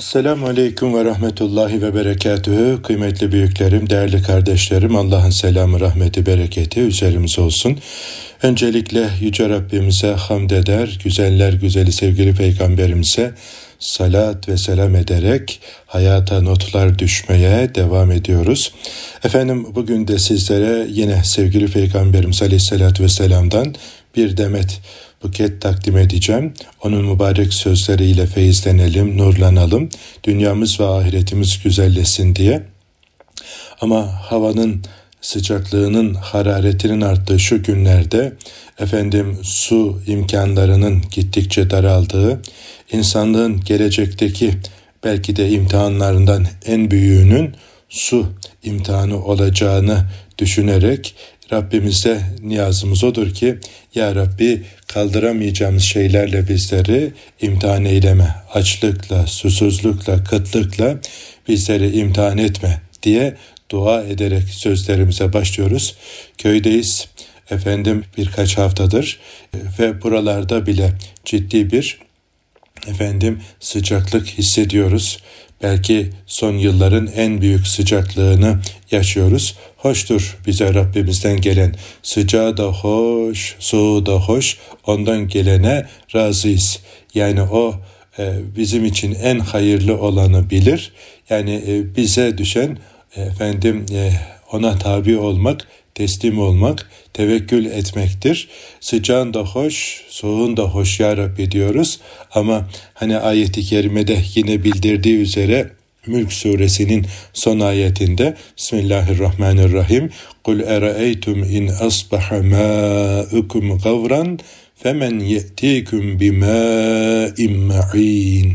Selamun Aleyküm ve Rahmetullahi ve Berekatühü. Kıymetli büyüklerim, değerli kardeşlerim, Allah'ın selamı, rahmeti, bereketi üzerimiz olsun. Öncelikle Yüce Rabbimize hamd eder, güzeller güzeli sevgili Peygamberimize salat ve selam ederek hayata notlar düşmeye devam ediyoruz. Efendim bugün de sizlere yine sevgili Peygamberimiz Aleyhisselatü Vesselam'dan bir demet buket takdim edeceğim. Onun mübarek sözleriyle feyizlenelim, nurlanalım, dünyamız ve ahiretimiz güzellesin diye. Ama havanın sıcaklığının, hararetinin arttığı şu günlerde efendim su imkanlarının gittikçe daraldığı, insanlığın gelecekteki belki de imtihanlarından en büyüğünün su imtihanı olacağını düşünerek Rabbimize niyazımız odur ki Ya Rabbi kaldıramayacağımız şeylerle bizleri imtihan eyleme. Açlıkla, susuzlukla, kıtlıkla bizleri imtihan etme diye dua ederek sözlerimize başlıyoruz. Köydeyiz efendim birkaç haftadır ve buralarda bile ciddi bir efendim sıcaklık hissediyoruz. Belki son yılların en büyük sıcaklığını yaşıyoruz. Hoştur bize Rabbimizden gelen sıcağı da hoş, soğuğu da hoş. Ondan gelene razıyız. Yani o e, bizim için en hayırlı olanı bilir. Yani e, bize düşen efendim e, ona tabi olmak, teslim olmak, tevekkül etmektir. Sıcağın da hoş, soğuğun da hoş ya Rabbi diyoruz. Ama hani ayeti kerimede yine bildirdiği üzere Mülk suresinin son ayetinde Bismillahirrahmanirrahim Kul ereeytum in asbaha ma'ukum gavran femen ye'tikum bimâ'in ma'in.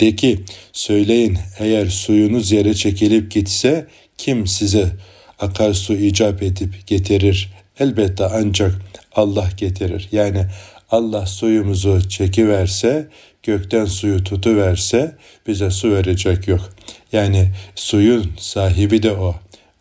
De ki söyleyin eğer suyunuz yere çekilip gitse kim size akarsu icap edip getirir? Elbette ancak Allah getirir. Yani Allah suyumuzu çekiverse gökten suyu tutuverse bize su verecek yok. Yani suyun sahibi de o.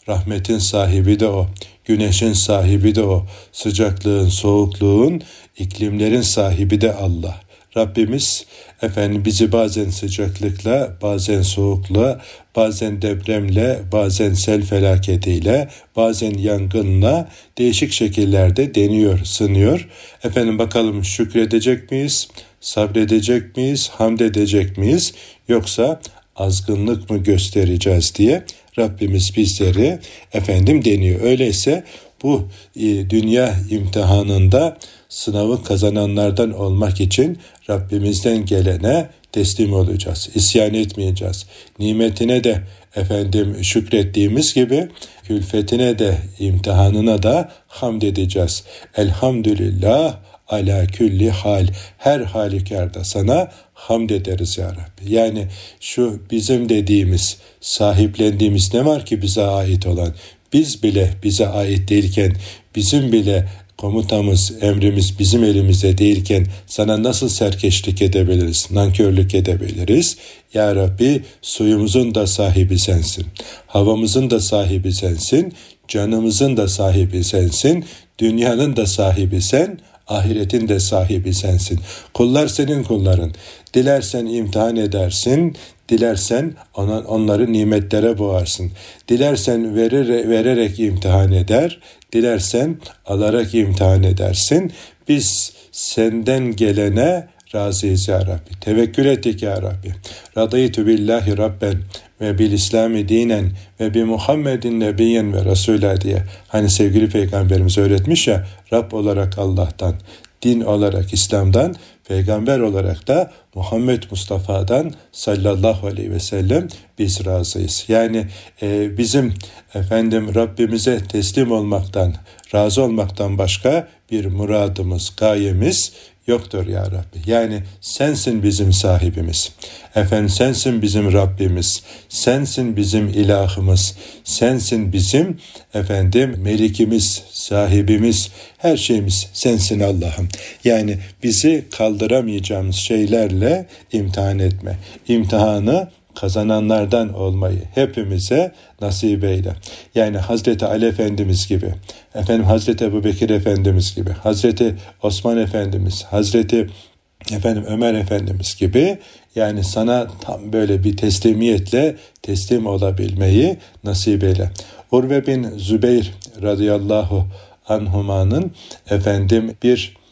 Rahmetin sahibi de o. Güneşin sahibi de o. Sıcaklığın, soğukluğun, iklimlerin sahibi de Allah. Rabbimiz efendim bizi bazen sıcaklıkla, bazen soğukla, bazen depremle, bazen sel felaketiyle, bazen yangınla değişik şekillerde deniyor, sınıyor. Efendim bakalım şükredecek miyiz? Sabredecek miyiz? Hamd edecek miyiz? Yoksa azgınlık mı göstereceğiz diye Rabbimiz bizleri efendim deniyor. Öyleyse bu e, dünya imtihanında sınavı kazananlardan olmak için Rabbimizden gelene teslim olacağız. İsyan etmeyeceğiz. Nimetine de efendim şükrettiğimiz gibi külfetine de imtihanına da hamd edeceğiz. Elhamdülillah ala külli hal her halükarda sana hamd ederiz ya Rabbi. Yani şu bizim dediğimiz sahiplendiğimiz ne var ki bize ait olan biz bile bize ait değilken bizim bile komutamız, emrimiz bizim elimizde değilken sana nasıl serkeşlik edebiliriz, nankörlük edebiliriz? Ya Rabbi suyumuzun da sahibi sensin, havamızın da sahibi sensin, canımızın da sahibi sensin, dünyanın da sahibi sen, ahiretin de sahibi sensin. Kullar senin kulların. Dilersen imtihan edersin, dilersen ona, onları nimetlere boğarsın. Dilersen verir, vererek imtihan eder, dilersen alarak imtihan edersin. Biz senden gelene razıyız ya Rabbi. Tevekkül ettik ya Rabbi. Radıytü billahi Rabben ve bil İslami dinen ve bi Muhammedin nebiyen ve Resul'a diye. Hani sevgili peygamberimiz öğretmiş ya Rab olarak Allah'tan, din olarak İslam'dan, peygamber olarak da Muhammed Mustafa'dan sallallahu aleyhi ve sellem biz razıyız. Yani e, bizim efendim Rabbimize teslim olmaktan, razı olmaktan başka bir muradımız, gayemiz yoktur ya Rabbi. Yani sensin bizim sahibimiz. Efendim sensin bizim Rabbimiz. Sensin bizim ilahımız. Sensin bizim efendim melikimiz, sahibimiz, her şeyimiz sensin Allah'ım. Yani bizi kaldıramayacağımız şeylerle imtihan etme. İmtihanı kazananlardan olmayı hepimize nasip eyle. Yani Hazreti Ali Efendimiz gibi, efendim Hazreti Ebu Bekir Efendimiz gibi, Hazreti Osman Efendimiz, Hazreti efendim Ömer Efendimiz gibi yani sana tam böyle bir teslimiyetle teslim olabilmeyi nasip eyle. Urve bin Zübeyir radıyallahu anhumanın efendim bir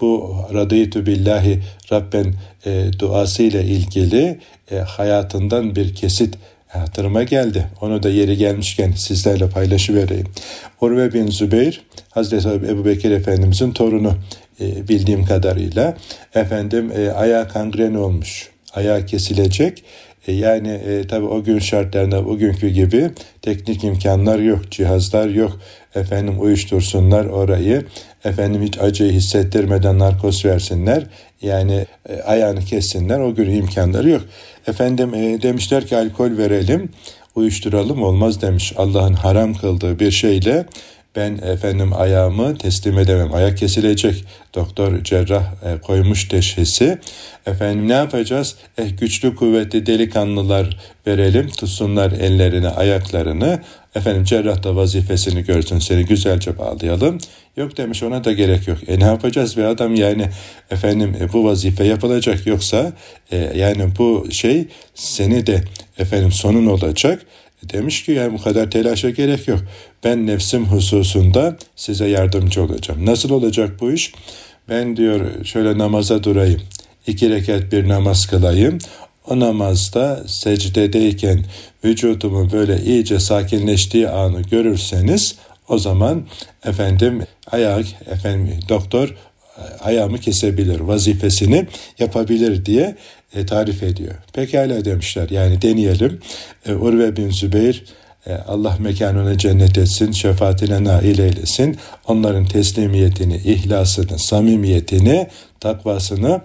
bu radıytu billahi Rabben e, duası ile ilgili e, hayatından bir kesit hatırıma geldi. Onu da yeri gelmişken sizlerle paylaşıvereyim. Urve bin Zübeyir, Hazreti Ebu Bekir Efendimizin torunu e, bildiğim kadarıyla. Efendim e, ayağı kangren olmuş, ayağı kesilecek. E, yani e, tabi o gün şartlarında bugünkü gibi teknik imkanlar yok, cihazlar yok. Efendim uyuştursunlar orayı. Efendim hiç acıyı hissettirmeden narkoz versinler. Yani e, ayağını kessinler. O gün imkanları yok. Efendim e, demişler ki alkol verelim, uyuşturalım olmaz demiş. Allah'ın haram kıldığı bir şeyle ben efendim ayağımı teslim edemem. Ayak kesilecek. Doktor cerrah e, koymuş teşhisi. Efendim ne yapacağız? Eh güçlü kuvvetli delikanlılar verelim. Tutsunlar ellerini ayaklarını. Efendim cerrah da vazifesini görsün seni güzelce bağlayalım. Yok demiş ona da gerek yok. E ne yapacağız be adam yani efendim e, bu vazife yapılacak yoksa e, yani bu şey seni de efendim sonun olacak. Demiş ki yani bu kadar telaşa gerek yok. Ben nefsim hususunda size yardımcı olacağım. Nasıl olacak bu iş? Ben diyor şöyle namaza durayım. İki rekat bir namaz kılayım. O namazda secdedeyken vücudumu böyle iyice sakinleştiği anı görürseniz o zaman efendim ayak efendim doktor ayağımı kesebilir, vazifesini yapabilir diye e, tarif ediyor. Pekala demişler yani deneyelim. E, Urve bin Zübeyir e, Allah mekanına cennet etsin, şefaatine nail eylesin. Onların teslimiyetini, ihlasını, samimiyetini, takvasını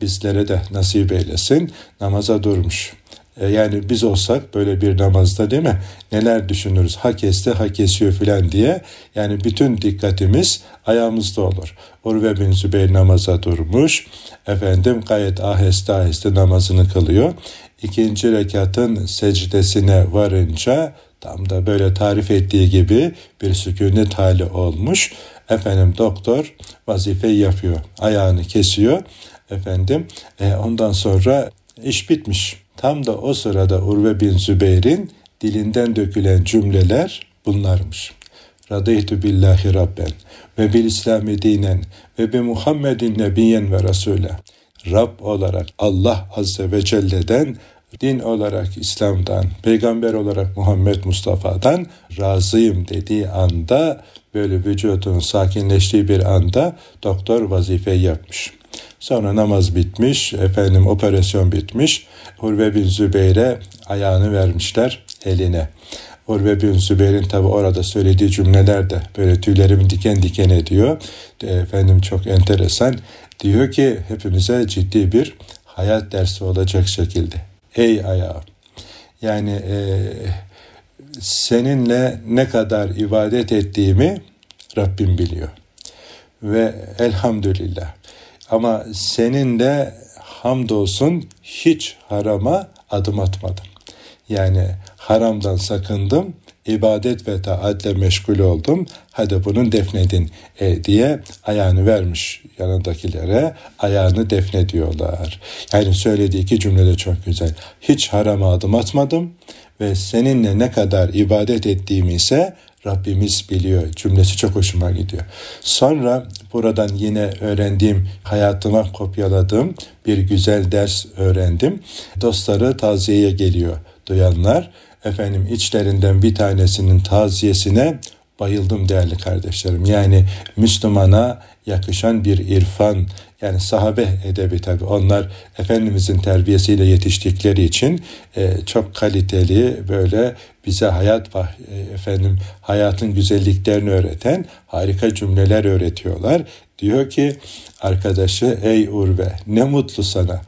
bizlere de nasip eylesin. Namaza durmuş. E, yani biz olsak böyle bir namazda değil mi? Neler düşünürüz? Ha kesti, ha kesiyor filan diye. Yani bütün dikkatimiz ayağımızda olur. Urve bin Zübeyir namaza durmuş. Efendim gayet aheste aheste namazını kılıyor. İkinci rekatın secdesine varınca tam da böyle tarif ettiği gibi bir sükunet hali olmuş. Efendim doktor vazifeyi yapıyor. Ayağını kesiyor. Efendim e, ondan sonra iş bitmiş. Tam da o sırada Urve bin Zübeyir'in dilinden dökülen cümleler bunlarmış. Radeytü billahi rabben ve bil İslami dinen ve bi Muhammedin nebiyen ve rasule. Rab olarak Allah Azze ve Celle'den din olarak İslam'dan, peygamber olarak Muhammed Mustafa'dan razıyım dediği anda böyle vücudunun sakinleştiği bir anda doktor vazifeyi yapmış. Sonra namaz bitmiş, efendim operasyon bitmiş. Urve bin Zübeyir'e ayağını vermişler eline. Urve bin Zübeyir'in tabi orada söylediği cümleler de böyle tüylerimi diken diken ediyor. Efendim çok enteresan. Diyor ki hepimize ciddi bir hayat dersi olacak şekilde. Ey ayağım. Yani e, seninle ne kadar ibadet ettiğimi Rabbim biliyor. Ve elhamdülillah ama senin de hamdolsun hiç harama adım atmadım. Yani haramdan sakındım, ibadet ve taatle meşgul oldum. Hadi bunun defnedin e, diye ayağını vermiş yanındakilere. Ayağını defnediyorlar. Yani söylediği iki cümle de çok güzel. Hiç harama adım atmadım ve seninle ne kadar ibadet ettiğimi ise Rabbimiz biliyor cümlesi çok hoşuma gidiyor. Sonra buradan yine öğrendiğim, hayatıma kopyaladığım bir güzel ders öğrendim. Dostları taziyeye geliyor duyanlar. Efendim içlerinden bir tanesinin taziyesine bayıldım değerli kardeşlerim. Yani Müslümana yakışan bir irfan yani sahabe edebi tabi onlar Efendimizin terbiyesiyle yetiştikleri için e, çok kaliteli böyle bize hayat e, efendim hayatın güzelliklerini öğreten harika cümleler öğretiyorlar. Diyor ki arkadaşı ey Urve ne mutlu sana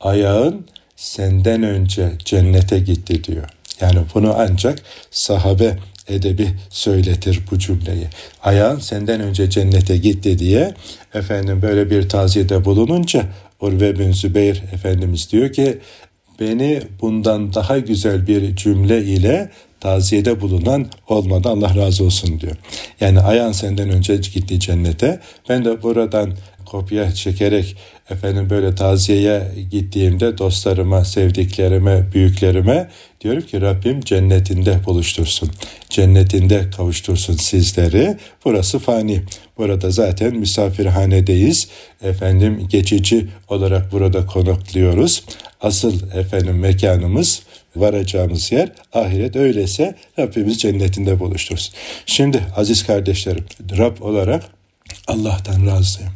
ayağın senden önce cennete gitti diyor. Yani bunu ancak sahabe edebi söyletir bu cümleyi. Ayağın senden önce cennete gitti diye efendim böyle bir taziyede bulununca Urve bin Zübeyir Efendimiz diyor ki beni bundan daha güzel bir cümle ile taziyede bulunan olmadı Allah razı olsun diyor. Yani ayağın senden önce gitti cennete. Ben de buradan kopya çekerek efendim böyle taziyeye gittiğimde dostlarıma, sevdiklerime, büyüklerime diyorum ki Rabbim cennetinde buluştursun. Cennetinde kavuştursun sizleri. Burası fani. Burada zaten misafirhanedeyiz. Efendim geçici olarak burada konukluyoruz. Asıl efendim mekanımız varacağımız yer ahiret öyleyse Rabbimiz cennetinde buluştursun. Şimdi aziz kardeşlerim Rab olarak Allah'tan razıyım.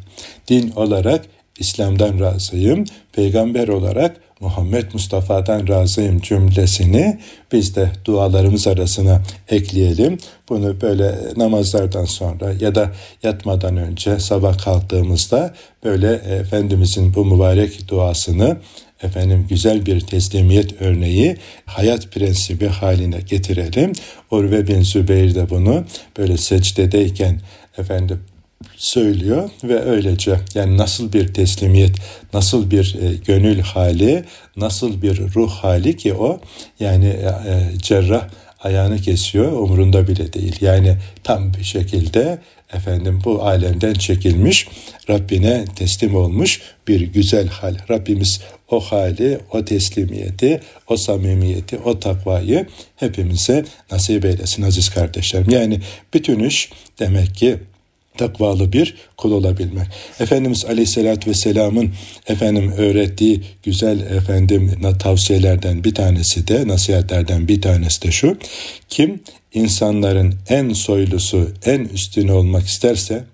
Din olarak İslam'dan razıyım. Peygamber olarak Muhammed Mustafa'dan razıyım cümlesini biz de dualarımız arasına ekleyelim. Bunu böyle namazlardan sonra ya da yatmadan önce sabah kalktığımızda böyle Efendimizin bu mübarek duasını efendim güzel bir teslimiyet örneği hayat prensibi haline getirelim. Urve bin Zübeyir de bunu böyle secdedeyken efendim söylüyor ve öylece yani nasıl bir teslimiyet, nasıl bir e, gönül hali, nasıl bir ruh hali ki o yani e, cerrah ayağını kesiyor umurunda bile değil. Yani tam bir şekilde efendim bu alemden çekilmiş, Rabbine teslim olmuş bir güzel hal. Rabbimiz o hali, o teslimiyeti, o samimiyeti, o takvayı hepimize nasip eylesin aziz kardeşlerim. Yani bütün iş demek ki takvalı bir kul olabilmek. Efendimiz Aleyhisselatü Vesselam'ın efendim öğrettiği güzel efendim tavsiyelerden bir tanesi de nasihatlerden bir tanesi de şu. Kim insanların en soylusu, en üstünü olmak isterse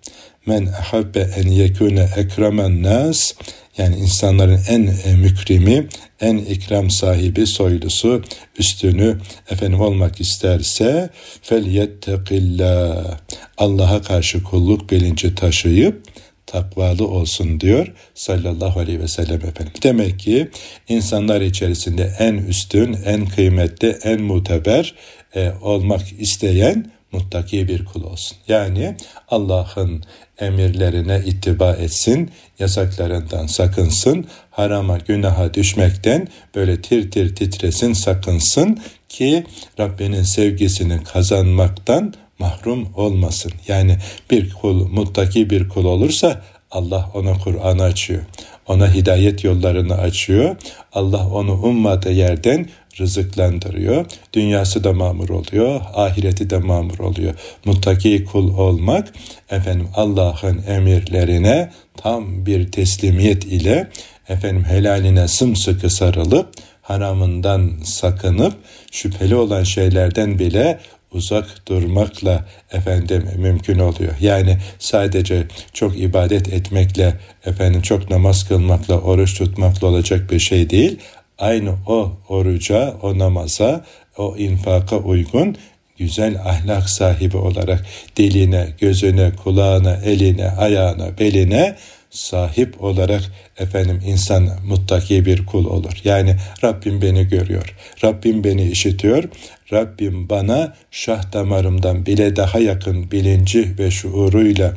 men ahabbe en yekune ekremen nas yani insanların en e, mükrimi, en ikram sahibi, soylusu, üstünü efendim olmak isterse fel yettekillah. Allah'a karşı kulluk bilinci taşıyıp takvalı olsun diyor sallallahu aleyhi ve sellem efendim. Demek ki insanlar içerisinde en üstün, en kıymetli, en muteber e, olmak isteyen muttaki bir kul olsun. Yani Allah'ın emirlerine ittiba etsin, yasaklarından sakınsın, harama günaha düşmekten böyle tir tir titresin sakınsın ki Rabbinin sevgisini kazanmaktan mahrum olmasın. Yani bir kul muttaki bir kul olursa Allah ona Kur'an açıyor. Ona hidayet yollarını açıyor. Allah onu ummadığı yerden rızıklandırıyor. Dünyası da mamur oluyor, ahireti de mamur oluyor. Muttaki kul olmak, efendim Allah'ın emirlerine tam bir teslimiyet ile efendim helaline sımsıkı sarılıp haramından sakınıp şüpheli olan şeylerden bile uzak durmakla efendim mümkün oluyor. Yani sadece çok ibadet etmekle efendim çok namaz kılmakla oruç tutmakla olacak bir şey değil aynı o oruca, o namaza, o infaka uygun güzel ahlak sahibi olarak diline, gözüne, kulağına, eline, ayağına, beline sahip olarak efendim insan muttaki bir kul olur. Yani Rabbim beni görüyor. Rabbim beni işitiyor. Rabbim bana şah damarımdan bile daha yakın bilinci ve şuuruyla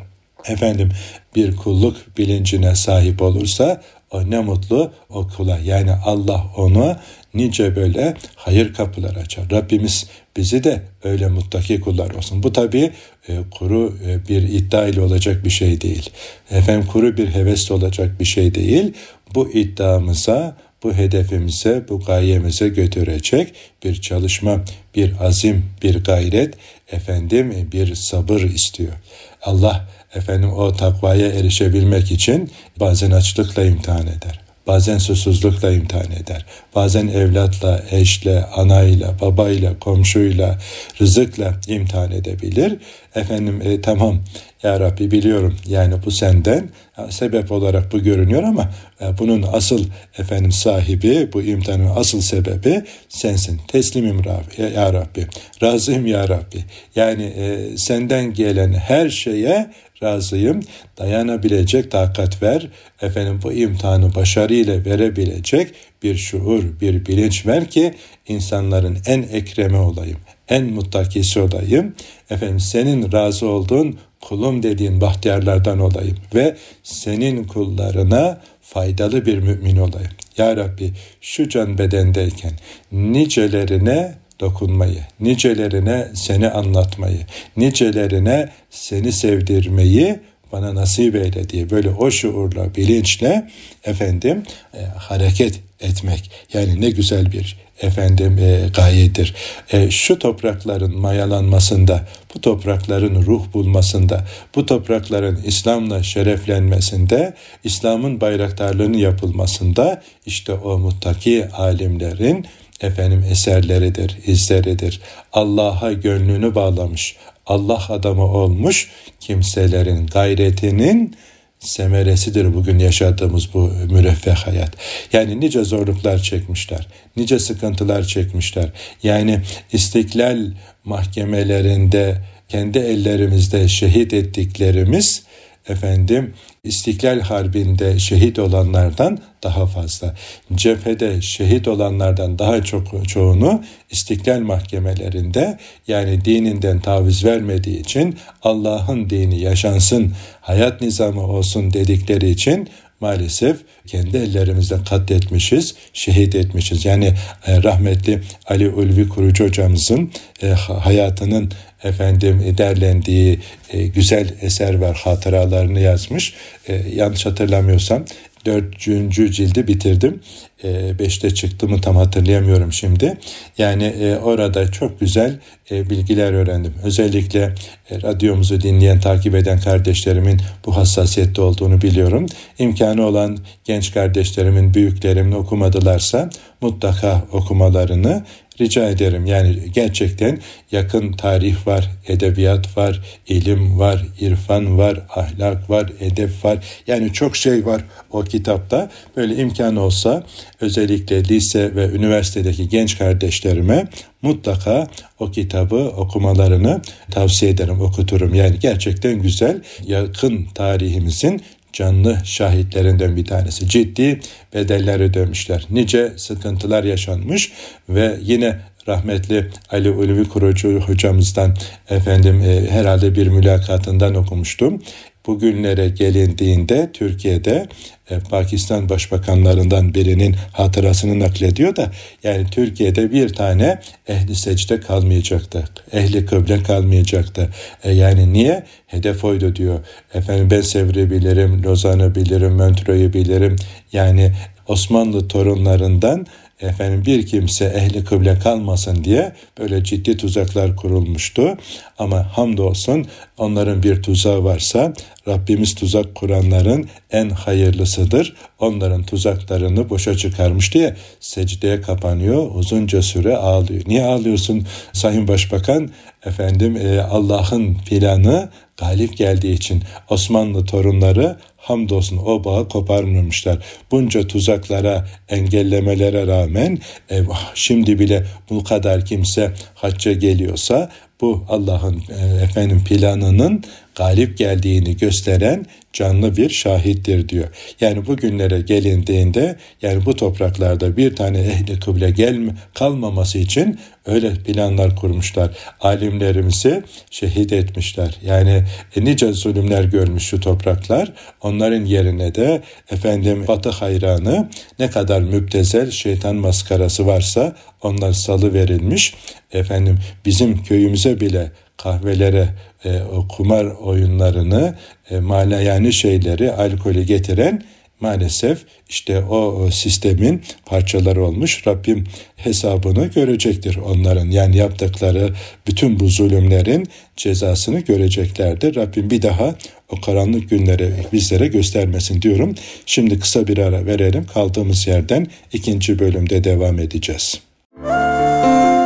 efendim bir kulluk bilincine sahip olursa o ne mutlu o kula. Yani Allah onu nice böyle hayır kapılar açar. Rabbimiz bizi de öyle muttaki kullar olsun. Bu tabi e, kuru e, bir iddia ile olacak bir şey değil. Efendim kuru bir hevesle olacak bir şey değil. Bu iddiamıza, bu hedefimize, bu gayemize götürecek bir çalışma, bir azim, bir gayret, efendim bir sabır istiyor. Allah efendim o takvaya erişebilmek için bazen açlıkla imtihan eder. Bazen susuzlukla imtihan eder. Bazen evlatla, eşle, anayla, babayla, komşuyla, rızıkla imtihan edebilir. Efendim e, tamam ya Rabbi biliyorum yani bu senden sebep olarak bu görünüyor ama e, bunun asıl efendim sahibi bu imtihanın asıl sebebi sensin. Teslimim Rabbi, ya Rabbi. Razıyım ya Rabbi. Yani e, senden gelen her şeye razıyım. Dayanabilecek takat ver. Efendim bu imtihanı başarıyla verebilecek bir şuur, bir bilinç ver ki insanların en ekremi olayım, en muttakisi olayım. Efendim senin razı olduğun kulum dediğin bahtiyarlardan olayım ve senin kullarına faydalı bir mümin olayım. Ya Rabbi şu can bedendeyken nicelerine dokunmayı, nicelerine seni anlatmayı, nicelerine seni sevdirmeyi bana nasip eyle diye böyle o şuurla, bilinçle efendim e, hareket etmek. Yani ne güzel bir efendim e, gayedir. E, şu toprakların mayalanmasında, bu toprakların ruh bulmasında, bu toprakların İslam'la şereflenmesinde, İslam'ın bayraktarlığını yapılmasında işte o muttaki alimlerin efendim eserleridir, izleridir. Allah'a gönlünü bağlamış, Allah adamı olmuş kimselerin gayretinin semeresidir bugün yaşadığımız bu müreffeh hayat. Yani nice zorluklar çekmişler, nice sıkıntılar çekmişler. Yani istiklal mahkemelerinde kendi ellerimizde şehit ettiklerimiz efendim İstiklal Harbi'nde şehit olanlardan daha fazla. Cephede şehit olanlardan daha çok çoğunu İstiklal mahkemelerinde yani dininden taviz vermediği için Allah'ın dini yaşansın, hayat nizamı olsun dedikleri için maalesef kendi ellerimizle katletmişiz, şehit etmişiz. Yani e, rahmetli Ali Ulvi Kurucu hocamızın e, hayatının efendim derlendiği e, güzel eser var, hatıralarını yazmış. E, yanlış hatırlamıyorsam dördüncü cildi bitirdim. E, beşte çıktı mı tam hatırlayamıyorum şimdi. Yani e, orada çok güzel e, bilgiler öğrendim. Özellikle e, radyomuzu dinleyen, takip eden kardeşlerimin bu hassasiyette olduğunu biliyorum. İmkanı olan genç kardeşlerimin, büyüklerimin okumadılarsa mutlaka okumalarını rica ederim. Yani gerçekten yakın tarih var, edebiyat var, ilim var, irfan var, ahlak var, edep var. Yani çok şey var o kitapta. Böyle imkan olsa özellikle lise ve üniversitedeki genç kardeşlerime mutlaka o kitabı okumalarını tavsiye ederim, okuturum. Yani gerçekten güzel, yakın tarihimizin canlı şahitlerinden bir tanesi. Ciddi bedeller ödemişler. Nice sıkıntılar yaşanmış ve yine rahmetli Ali Ulvi Kurucu hocamızdan efendim e, herhalde bir mülakatından okumuştum. Bugünlere gelindiğinde Türkiye'de e, Pakistan başbakanlarından birinin hatırasını naklediyor da yani Türkiye'de bir tane ehli secde kalmayacaktı. Ehli kıble kalmayacaktı. E, yani niye? Hedef oydu diyor. Efendim ben Sevr'i bilirim, Lozan'ı bilirim, Montreux'u bilirim. Yani Osmanlı torunlarından efendim bir kimse ehli kıble kalmasın diye böyle ciddi tuzaklar kurulmuştu. Ama hamdolsun onların bir tuzağı varsa Rabbimiz tuzak kuranların en hayırlısıdır. Onların tuzaklarını boşa çıkarmış diye secdeye kapanıyor. Uzunca süre ağlıyor. Niye ağlıyorsun Sayın Başbakan? Efendim e, Allah'ın planı galip geldiği için Osmanlı torunları hamdolsun o bağı koparmamışlar. Bunca tuzaklara, engellemelere rağmen e, şimdi bile bu kadar kimse hacca geliyorsa bu Allah'ın e, efendim planının galip geldiğini gösteren canlı bir şahittir diyor. Yani bu günlere gelindiğinde yani bu topraklarda bir tane ehli kıble gelme, kalmaması için öyle planlar kurmuşlar. Alimlerimizi şehit etmişler. Yani e, nice zulümler görmüş şu topraklar. Onların yerine de efendim Batı hayranı ne kadar müptezel şeytan maskarası varsa onlar salı verilmiş. Efendim bizim köyümüze bile kahvelere, e, o kumar oyunlarını, e, malayani şeyleri, alkolü getiren maalesef işte o sistemin parçaları olmuş. Rabbim hesabını görecektir onların. Yani yaptıkları bütün bu zulümlerin cezasını göreceklerdir. Rabbim bir daha o karanlık günleri bizlere göstermesin diyorum. Şimdi kısa bir ara verelim. Kaldığımız yerden ikinci bölümde devam edeceğiz.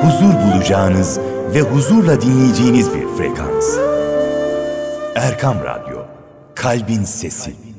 Huzur bulacağınız ve huzurla dinleyeceğiniz bir frekans. Erkam Radyo, Kalbin Sesi.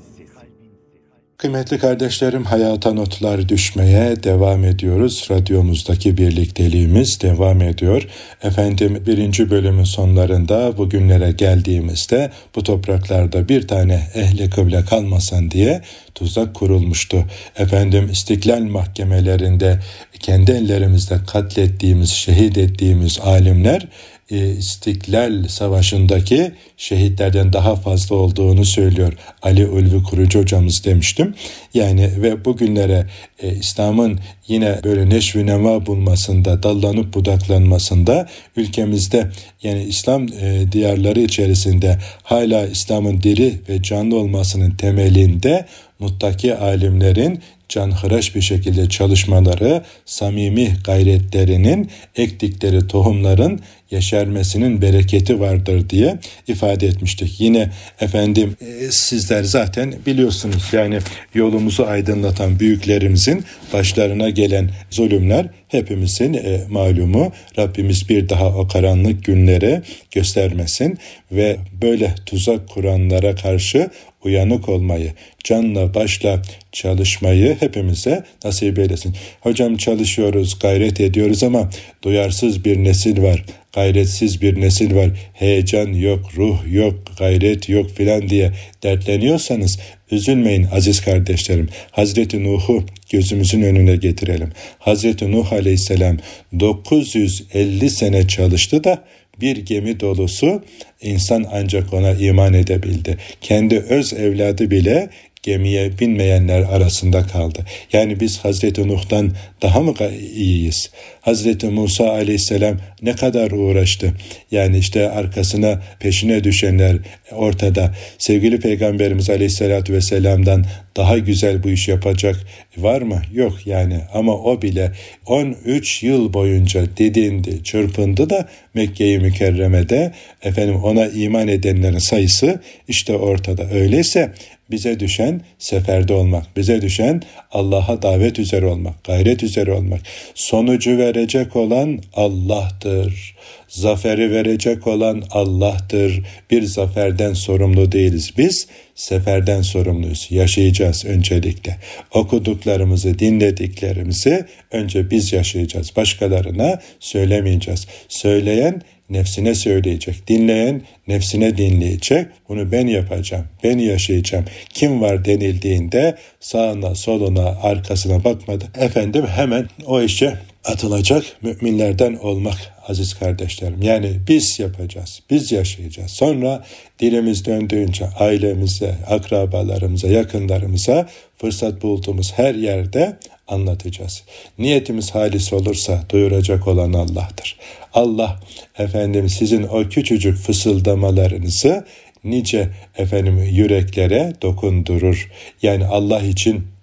Kıymetli kardeşlerim hayata notlar düşmeye devam ediyoruz. Radyomuzdaki birlikteliğimiz devam ediyor. Efendim birinci bölümün sonlarında bugünlere geldiğimizde bu topraklarda bir tane ehli kıble kalmasın diye tuzak kurulmuştu. Efendim istiklal mahkemelerinde kendi ellerimizde katlettiğimiz, şehit ettiğimiz alimler e, İstiklal Savaşı'ndaki şehitlerden daha fazla olduğunu söylüyor. Ali Ulvi Kurucu hocamız demiştim. Yani ve bugünlere e, İslam'ın yine böyle neşvi nema bulmasında, dallanıp budaklanmasında ülkemizde yani İslam e, diyarları içerisinde hala İslam'ın diri ve canlı olmasının temelinde muttaki alimlerin canhıraş bir şekilde çalışmaları, samimi gayretlerinin, ektikleri tohumların yeşermesinin bereketi vardır diye ifade etmiştik. Yine efendim e, sizler zaten biliyorsunuz yani yolumuzu aydınlatan büyüklerimizin başlarına gelen zulümler hepimizin e, malumu. Rabbimiz bir daha o karanlık günlere göstermesin ve böyle tuzak kuranlara karşı uyanık olmayı, canla başla çalışmayı hepimize nasip eylesin. Hocam çalışıyoruz, gayret ediyoruz ama duyarsız bir nesil var gayretsiz bir nesil var, heyecan yok, ruh yok, gayret yok filan diye dertleniyorsanız üzülmeyin aziz kardeşlerim. Hazreti Nuh'u gözümüzün önüne getirelim. Hazreti Nuh aleyhisselam 950 sene çalıştı da bir gemi dolusu insan ancak ona iman edebildi. Kendi öz evladı bile gemiye binmeyenler arasında kaldı. Yani biz Hazreti Nuh'tan daha mı iyiyiz? Hazreti Musa aleyhisselam ne kadar uğraştı. Yani işte arkasına peşine düşenler ortada. Sevgili Peygamberimiz aleyhissalatü vesselam'dan daha güzel bu iş yapacak var mı? Yok yani ama o bile 13 yıl boyunca didindi, çırpındı da Mekke-i Mükerreme'de efendim ona iman edenlerin sayısı işte ortada. Öyleyse bize düşen seferde olmak, bize düşen Allah'a davet üzere olmak, gayret üzere olmak. Sonucu verecek olan Allah'tır. Zaferi verecek olan Allah'tır. Bir zaferden sorumlu değiliz. Biz seferden sorumluyuz. Yaşayacağız öncelikle. Okuduklarımızı, dinlediklerimizi önce biz yaşayacağız. Başkalarına söylemeyeceğiz. Söyleyen nefsine söyleyecek. Dinleyen nefsine dinleyecek. Bunu ben yapacağım, ben yaşayacağım. Kim var denildiğinde sağına, soluna, arkasına bakmadı. Efendim hemen o işe atılacak müminlerden olmak aziz kardeşlerim. Yani biz yapacağız, biz yaşayacağız. Sonra dilimiz döndüğünce ailemize, akrabalarımıza, yakınlarımıza fırsat bulduğumuz her yerde anlatacağız. Niyetimiz halis olursa duyuracak olan Allah'tır. Allah efendim sizin o küçücük fısıldamalarınızı nice efendim yüreklere dokundurur. Yani Allah için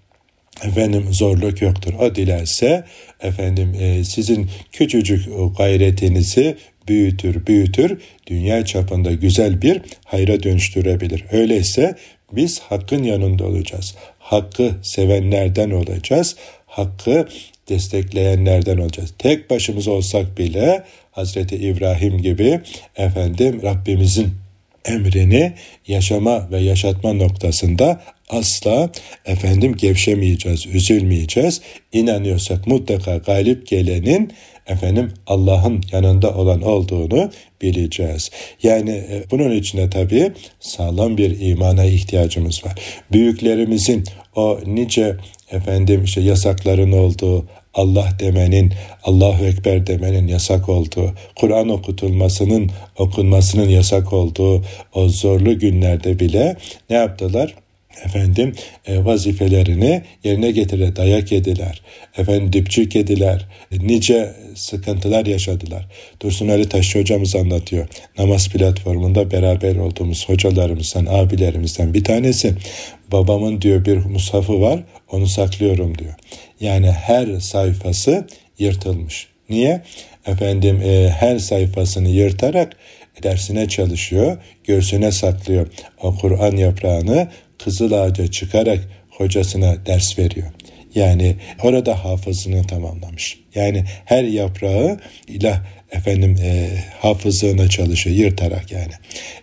efendim zorluk yoktur. O dilerse efendim e, sizin küçücük gayretinizi büyütür, büyütür, dünya çapında güzel bir hayra dönüştürebilir. Öyleyse biz hakkın yanında olacağız. Hakkı sevenlerden olacağız. Hakkı destekleyenlerden olacağız. Tek başımız olsak bile Hazreti İbrahim gibi efendim Rabbimizin emrini yaşama ve yaşatma noktasında asla efendim gevşemeyeceğiz, üzülmeyeceğiz. İnanıyorsak mutlaka galip gelenin efendim Allah'ın yanında olan olduğunu bileceğiz. Yani e, bunun içinde tabii sağlam bir imana ihtiyacımız var. Büyüklerimizin o nice efendim işte yasakların olduğu, Allah demenin, Allahu Ekber demenin yasak olduğu, Kur'an okutulmasının, okunmasının yasak olduğu o zorlu günlerde bile ne yaptılar? Efendim e, vazifelerini yerine getire dayak yediler. Efendim dipçik yediler. Nice sıkıntılar yaşadılar. Dursun Ali Taşçı hocamız anlatıyor. Namaz platformunda beraber olduğumuz hocalarımızdan, abilerimizden bir tanesi babamın diyor bir mushafı var onu saklıyorum diyor. Yani her sayfası yırtılmış. Niye? Efendim e, her sayfasını yırtarak dersine çalışıyor, göğsüne saklıyor. O Kur'an yaprağını kızıl ağaca çıkarak hocasına ders veriyor. Yani orada hafızını tamamlamış. Yani her yaprağı ilah efendim e, hafızlığına çalışıyor yırtarak yani.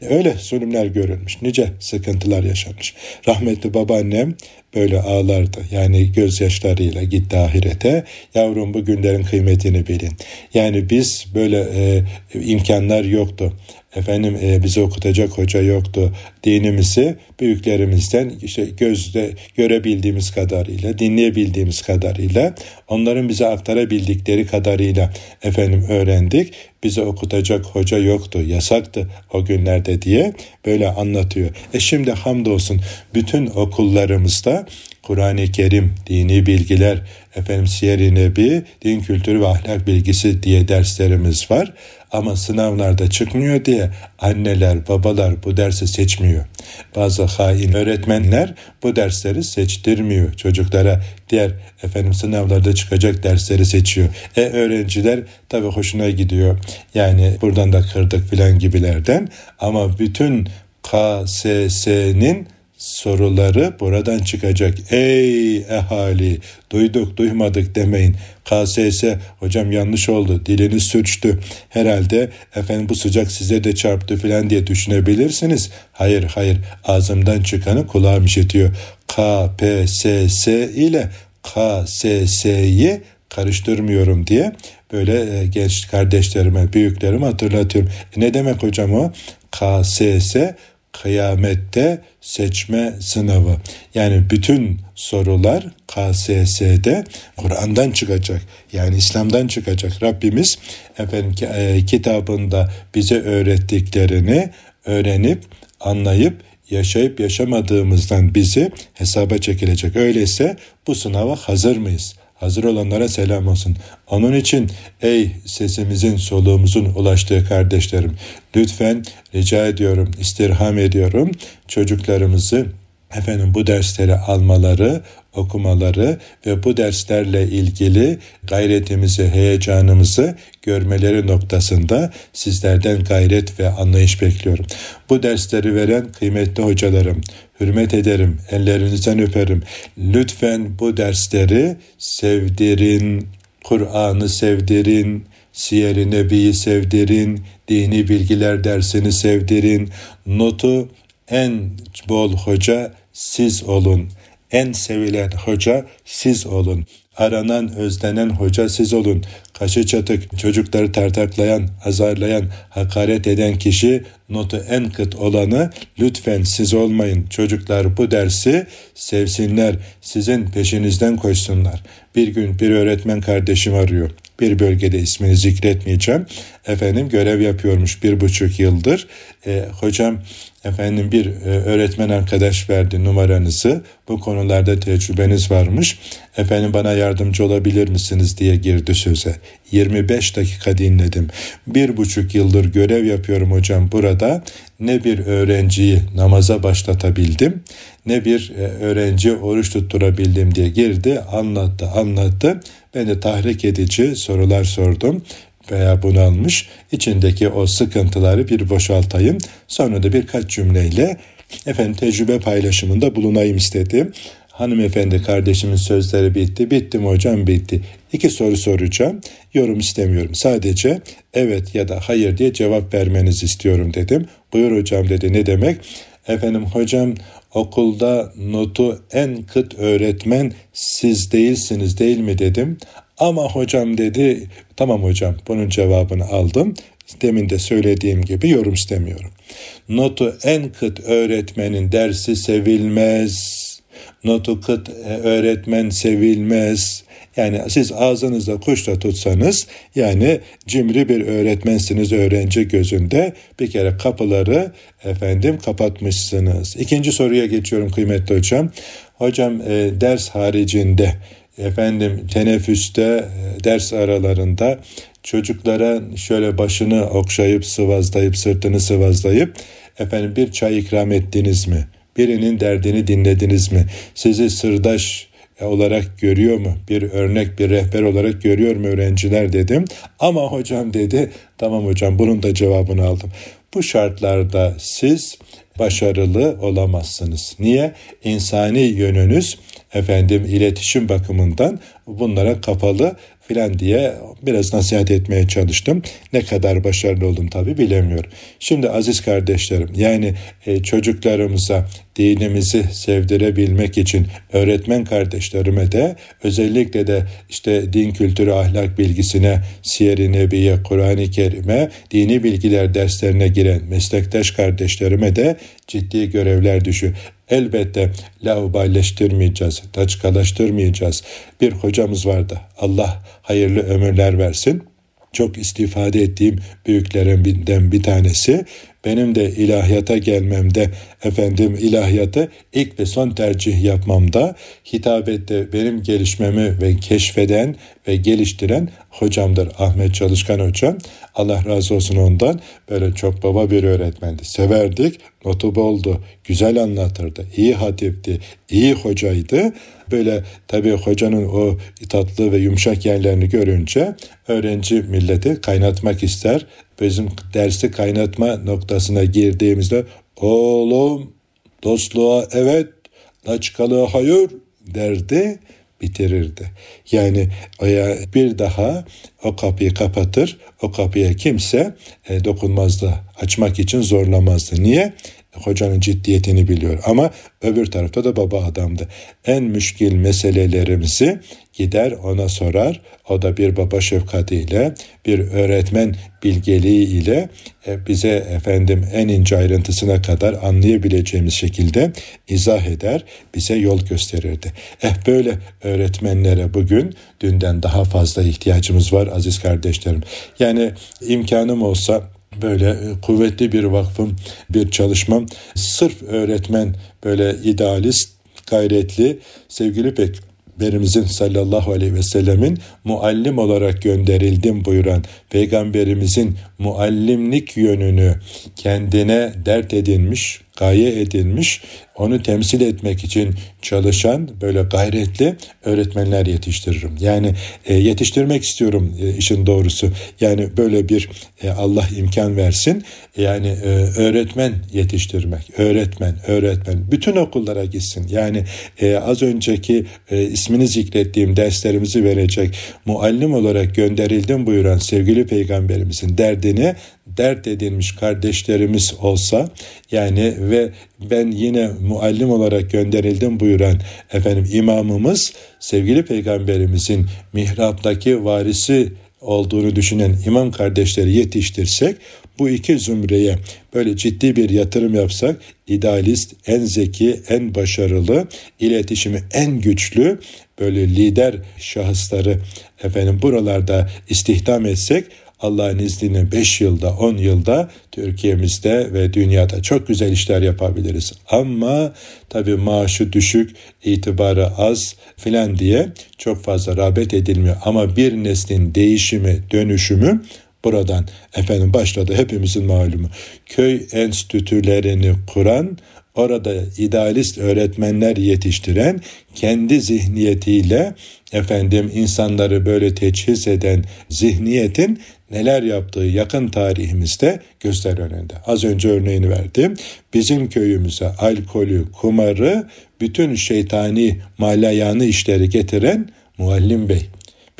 Öyle zulümler görülmüş. Nice sıkıntılar yaşanmış. Rahmetli babaannem böyle ağlardı. Yani gözyaşlarıyla gitti ahirete. Yavrum bu günlerin kıymetini bilin. Yani biz böyle e, imkanlar yoktu. Efendim e, bizi okutacak hoca yoktu. Dinimizi büyüklerimizden işte gözde görebildiğimiz kadarıyla, dinleyebildiğimiz kadarıyla, onların bize aktarabildikleri kadarıyla efendim öğrendik. Bize okutacak hoca yoktu, yasaktı o günlerde diye böyle anlatıyor. E şimdi hamdolsun bütün okullarımızda Kur'an-ı Kerim, dini bilgiler, efendim siyer-i nebi, din kültürü ve ahlak bilgisi diye derslerimiz var. Ama sınavlarda çıkmıyor diye anneler, babalar bu dersi seçmiyor. Bazı hain öğretmenler bu dersleri seçtirmiyor çocuklara. Diğer efendim sınavlarda çıkacak dersleri seçiyor. E öğrenciler tabii hoşuna gidiyor. Yani buradan da kırdık filan gibilerden. Ama bütün KSS'nin soruları buradan çıkacak. Ey ehali duyduk duymadık demeyin. KSS hocam yanlış oldu diliniz sürçtü. Herhalde efendim bu sıcak size de çarptı falan diye düşünebilirsiniz. Hayır hayır ağzımdan çıkanı kulağım işitiyor. KPSS ile KSS'yi karıştırmıyorum diye böyle e, genç kardeşlerime, büyüklerime hatırlatıyorum. E ne demek hocam o? KSS kıyamette seçme sınavı. Yani bütün sorular KSS'de Kur'an'dan çıkacak. Yani İslam'dan çıkacak. Rabbimiz efendim e, kitabında bize öğrettiklerini öğrenip anlayıp yaşayıp yaşamadığımızdan bizi hesaba çekilecek. Öyleyse bu sınava hazır mıyız? Hazır olanlara selam olsun. Onun için ey sesimizin soluğumuzun ulaştığı kardeşlerim lütfen rica ediyorum, istirham ediyorum çocuklarımızı efendim bu dersleri almaları, okumaları ve bu derslerle ilgili gayretimizi, heyecanımızı görmeleri noktasında sizlerden gayret ve anlayış bekliyorum. Bu dersleri veren kıymetli hocalarım, hürmet ederim, ellerinizden öperim. Lütfen bu dersleri sevdirin, Kur'an'ı sevdirin, Siyer-i Nebi'yi sevdirin, dini bilgiler dersini sevdirin. Notu en bol hoca siz olun. En sevilen hoca siz olun. Aranan, özlenen hoca siz olun. Kaşı çatık, çocukları tartaklayan, azarlayan, hakaret eden kişi notu en kıt olanı lütfen siz olmayın. Çocuklar bu dersi sevsinler, sizin peşinizden koşsunlar. Bir gün bir öğretmen kardeşim arıyor bir bölgede ismini zikretmeyeceğim. Efendim görev yapıyormuş bir buçuk yıldır. E, hocam efendim bir e, öğretmen arkadaş verdi numaranızı. Bu konularda tecrübeniz varmış. Efendim bana yardımcı olabilir misiniz diye girdi söze. 25 dakika dinledim. Bir buçuk yıldır görev yapıyorum hocam burada. Ne bir öğrenciyi namaza başlatabildim ne bir e, öğrenci oruç tutturabildim diye girdi anlattı anlattı. Ben tahrik edici sorular sordum veya bunalmış içindeki o sıkıntıları bir boşaltayım. Sonra da birkaç cümleyle efendim tecrübe paylaşımında bulunayım istedim. Hanımefendi kardeşimin sözleri bitti. Bitti mi hocam? Bitti. İki soru soracağım. Yorum istemiyorum. Sadece evet ya da hayır diye cevap vermenizi istiyorum dedim. Buyur hocam dedi. Ne demek? Efendim hocam okulda notu en kıt öğretmen siz değilsiniz değil mi dedim. Ama hocam dedi tamam hocam bunun cevabını aldım. Demin de söylediğim gibi yorum istemiyorum. Notu en kıt öğretmenin dersi sevilmez. Notu kıt e, öğretmen sevilmez. Yani siz ağzınızda kuşla tutsanız yani cimri bir öğretmensiniz öğrenci gözünde bir kere kapıları efendim kapatmışsınız. İkinci soruya geçiyorum kıymetli hocam. Hocam e, ders haricinde efendim teneffüste e, ders aralarında çocuklara şöyle başını okşayıp sıvazlayıp sırtını sıvazlayıp efendim bir çay ikram ettiniz mi? Birinin derdini dinlediniz mi? Sizi sırdaş olarak görüyor mu? Bir örnek, bir rehber olarak görüyor mu öğrenciler dedim. Ama hocam dedi, tamam hocam bunun da cevabını aldım. Bu şartlarda siz başarılı olamazsınız. Niye? İnsani yönünüz efendim iletişim bakımından bunlara kapalı filan diye biraz nasihat etmeye çalıştım. Ne kadar başarılı oldum tabi bilemiyorum. Şimdi aziz kardeşlerim yani e, çocuklarımıza dinimizi sevdirebilmek için öğretmen kardeşlerime de özellikle de işte din kültürü ahlak bilgisine, siyer-i nebiye, Kur'an-ı Kerim'e, dini bilgiler derslerine giren meslektaş kardeşlerime de ciddi görevler düşüyor. Elbette lauballeştirmeyeceğiz, taçkalaştırmayacağız. Bir hocamız vardı. Allah hayırlı ömürler versin. Çok istifade ettiğim büyüklerimden bir tanesi benim de ilahiyata gelmemde, efendim ilahiyatı ilk ve son tercih yapmamda, hitabette benim gelişmemi ve keşfeden ve geliştiren hocamdır Ahmet Çalışkan hocam. Allah razı olsun ondan. Böyle çok baba bir öğretmendi. Severdik. Notu boldu. Güzel anlatırdı. iyi hatipti. iyi hocaydı. Böyle tabii hocanın o tatlı ve yumuşak yerlerini görünce öğrenci milleti kaynatmak ister bizim dersi kaynatma noktasına girdiğimizde oğlum dostluğa evet laçkalığa hayır derdi bitirirdi. Yani bir daha o kapıyı kapatır, o kapıya kimse e, dokunmazdı. Açmak için zorlamazdı. Niye? Hocanın ciddiyetini biliyor. Ama öbür tarafta da baba adamdı. En müşkil meselelerimizi gider ona sorar. O da bir baba şefkatiyle, bir öğretmen bilgeliği ile e, bize efendim en ince ayrıntısına kadar anlayabileceğimiz şekilde izah eder, bize yol gösterirdi. Eh böyle öğretmenlere bugün dünden daha fazla ihtiyacımız var aziz kardeşlerim. Yani imkanım olsa böyle kuvvetli bir vakfım, bir çalışmam sırf öğretmen böyle idealist, gayretli, sevgili pek Peygamberimizin sallallahu aleyhi ve sellemin muallim olarak gönderildim buyuran Peygamberimizin muallimlik yönünü kendine dert edinmiş, gaye edinmiş, onu temsil etmek için çalışan böyle gayretli öğretmenler yetiştiririm. Yani e, yetiştirmek istiyorum e, işin doğrusu. Yani böyle bir e, Allah imkan versin. Yani e, öğretmen yetiştirmek, öğretmen, öğretmen bütün okullara gitsin. Yani e, az önceki e, ismini zikrettiğim derslerimizi verecek muallim olarak gönderildim buyuran sevgili peygamberimizin derdini dert edilmiş kardeşlerimiz olsa yani ve ben yine muallim olarak gönderildim buyuran efendim imamımız sevgili peygamberimizin mihraptaki varisi olduğunu düşünen imam kardeşleri yetiştirsek bu iki zümreye böyle ciddi bir yatırım yapsak idealist, en zeki, en başarılı, iletişimi en güçlü böyle lider şahısları efendim buralarda istihdam etsek Allah'ın izniyle 5 yılda 10 yılda Türkiye'mizde ve dünyada çok güzel işler yapabiliriz. Ama tabi maaşı düşük, itibarı az filan diye çok fazla rağbet edilmiyor. Ama bir neslin değişimi, dönüşümü buradan efendim başladı hepimizin malumu. Köy enstitülerini kuran orada idealist öğretmenler yetiştiren kendi zihniyetiyle efendim insanları böyle teçhiz eden zihniyetin neler yaptığı yakın tarihimizde göster önünde. Az önce örneğini verdim. Bizim köyümüze alkolü, kumarı, bütün şeytani malayanı işleri getiren Muallim Bey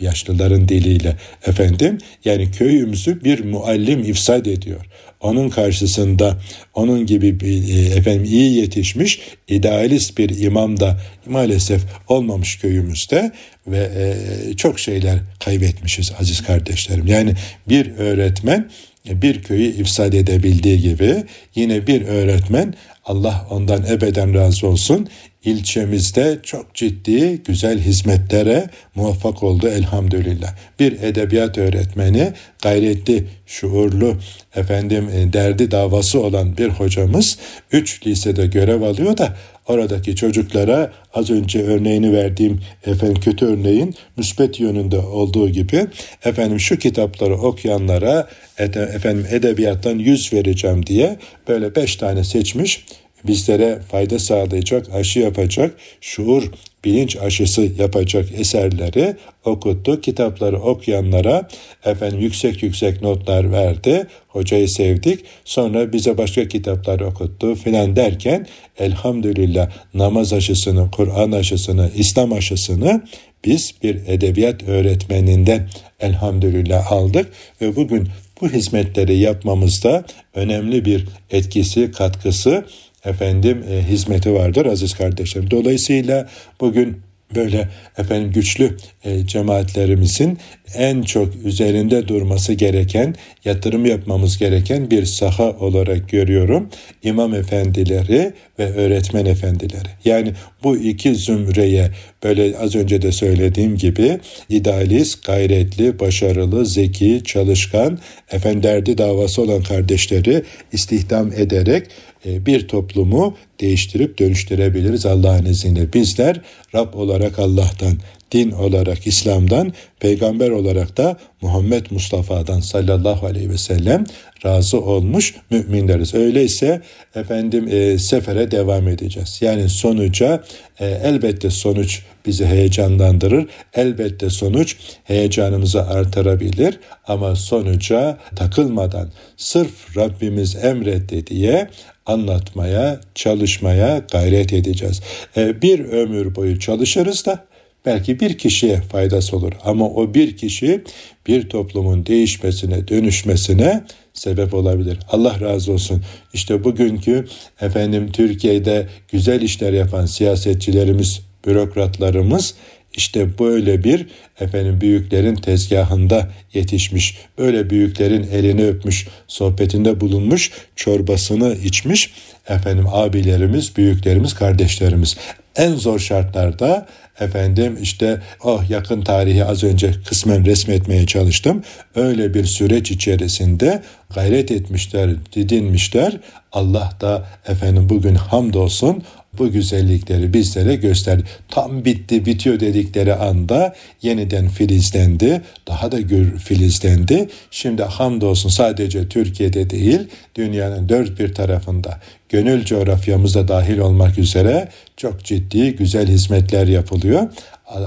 yaşlıların diliyle efendim yani köyümüzü bir muallim ifsad ediyor. Onun karşısında onun gibi bir e, efendim iyi yetişmiş idealist bir imam da maalesef olmamış köyümüzde ve e, çok şeyler kaybetmişiz aziz kardeşlerim. Yani bir öğretmen bir köyü ifsad edebildiği gibi yine bir öğretmen Allah ondan ebeden razı olsun ilçemizde çok ciddi güzel hizmetlere muvaffak oldu elhamdülillah. Bir edebiyat öğretmeni gayretli, şuurlu, efendim e, derdi davası olan bir hocamız üç lisede görev alıyor da oradaki çocuklara az önce örneğini verdiğim efendim kötü örneğin müspet yönünde olduğu gibi efendim şu kitapları okuyanlara efendim edebiyattan yüz vereceğim diye böyle beş tane seçmiş bizlere fayda sağlayacak, aşı yapacak, şuur, bilinç aşısı yapacak eserleri okuttu. Kitapları okuyanlara efendim yüksek yüksek notlar verdi. Hocayı sevdik. Sonra bize başka kitaplar okuttu filan derken elhamdülillah namaz aşısını, Kur'an aşısını, İslam aşısını biz bir edebiyat öğretmeninden elhamdülillah aldık ve bugün bu hizmetleri yapmamızda önemli bir etkisi, katkısı efendim e, hizmeti vardır aziz kardeşlerim. Dolayısıyla bugün böyle efendim güçlü e, cemaatlerimizin en çok üzerinde durması gereken, yatırım yapmamız gereken bir saha olarak görüyorum. İmam efendileri ve öğretmen efendileri. Yani bu iki zümreye böyle az önce de söylediğim gibi idealist, gayretli, başarılı, zeki, çalışkan, efendi derdi davası olan kardeşleri istihdam ederek bir toplumu değiştirip dönüştürebiliriz Allah'ın izniyle. Bizler Rab olarak Allah'tan, din olarak İslam'dan, peygamber olarak da Muhammed Mustafa'dan sallallahu aleyhi ve sellem razı olmuş müminleriz. Öyleyse efendim e, sefere devam edeceğiz. Yani sonuca e, elbette sonuç bizi heyecanlandırır. Elbette sonuç heyecanımızı artırabilir ama sonuca takılmadan sırf Rabbimiz emretti diye anlatmaya, çalışmaya gayret edeceğiz. E, bir ömür boyu çalışırız da belki bir kişiye faydası olur ama o bir kişi bir toplumun değişmesine, dönüşmesine sebep olabilir. Allah razı olsun. İşte bugünkü efendim Türkiye'de güzel işler yapan siyasetçilerimiz, bürokratlarımız işte böyle bir efendim büyüklerin tezgahında yetişmiş, böyle büyüklerin elini öpmüş, sohbetinde bulunmuş, çorbasını içmiş efendim abilerimiz, büyüklerimiz, kardeşlerimiz en zor şartlarda efendim işte oh yakın tarihi az önce kısmen resmetmeye çalıştım. Öyle bir süreç içerisinde gayret etmişler, didinmişler. Allah da efendim bugün hamdolsun bu güzellikleri bizlere gösterdi. Tam bitti, bitiyor dedikleri anda yeniden filizlendi. Daha da gür filizlendi. Şimdi hamdolsun sadece Türkiye'de değil, dünyanın dört bir tarafında, gönül coğrafyamıza dahil olmak üzere çok ciddi güzel hizmetler yapılıyor.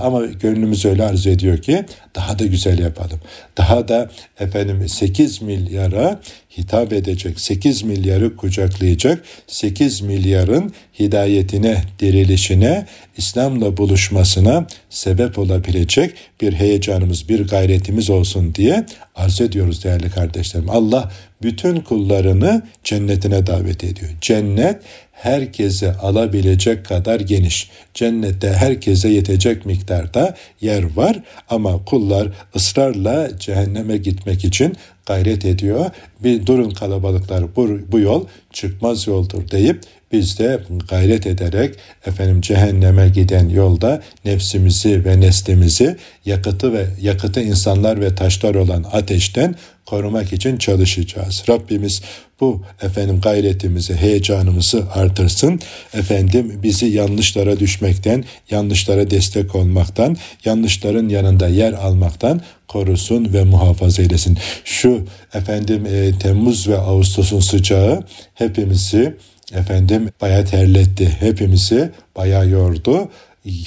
Ama gönlümüz öyle arzu ediyor ki daha da güzel yapalım. Daha da efendim 8 milyara hitap edecek, 8 milyarı kucaklayacak, 8 milyarın hidayetine, dirilişine, İslam'la buluşmasına sebep olabilecek bir heyecanımız, bir gayretimiz olsun diye arz ediyoruz değerli kardeşlerim. Allah bütün kullarını cennetine davet ediyor. Cennet herkese alabilecek kadar geniş. Cennette herkese yetecek miktarda yer var ama kullar ısrarla cehenneme gitmek için gayret ediyor. Bir durun kalabalıklar bu, bu yol çıkmaz yoldur deyip biz de gayret ederek efendim cehenneme giden yolda nefsimizi ve neslimizi yakıtı ve yakıtı insanlar ve taşlar olan ateşten korumak için çalışacağız. Rabbimiz bu efendim gayretimizi, heyecanımızı artırsın. Efendim bizi yanlışlara düşmekten, yanlışlara destek olmaktan, yanlışların yanında yer almaktan korusun ve muhafaza eylesin. Şu efendim e, Temmuz ve Ağustos'un sıcağı hepimizi efendim bayağı terletti. Hepimizi bayağı yordu.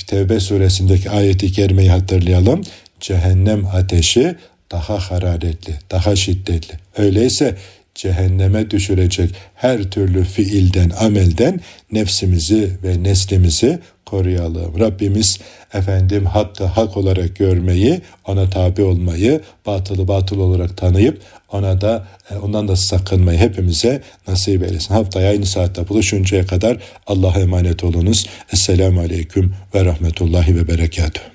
Tevbe suresindeki ayeti kerimeyi hatırlayalım. Cehennem ateşi daha hararetli, daha şiddetli. Öyleyse cehenneme düşürecek her türlü fiilden, amelden nefsimizi ve neslimizi koruyalım. Rabbimiz efendim hakkı hak olarak görmeyi, ona tabi olmayı, batılı batıl olarak tanıyıp ona da e, ondan da sakınmayı hepimize nasip eylesin. Haftaya aynı saatte buluşuncaya kadar Allah'a emanet olunuz. Esselamu Aleyküm ve Rahmetullahi ve Berekatuhu.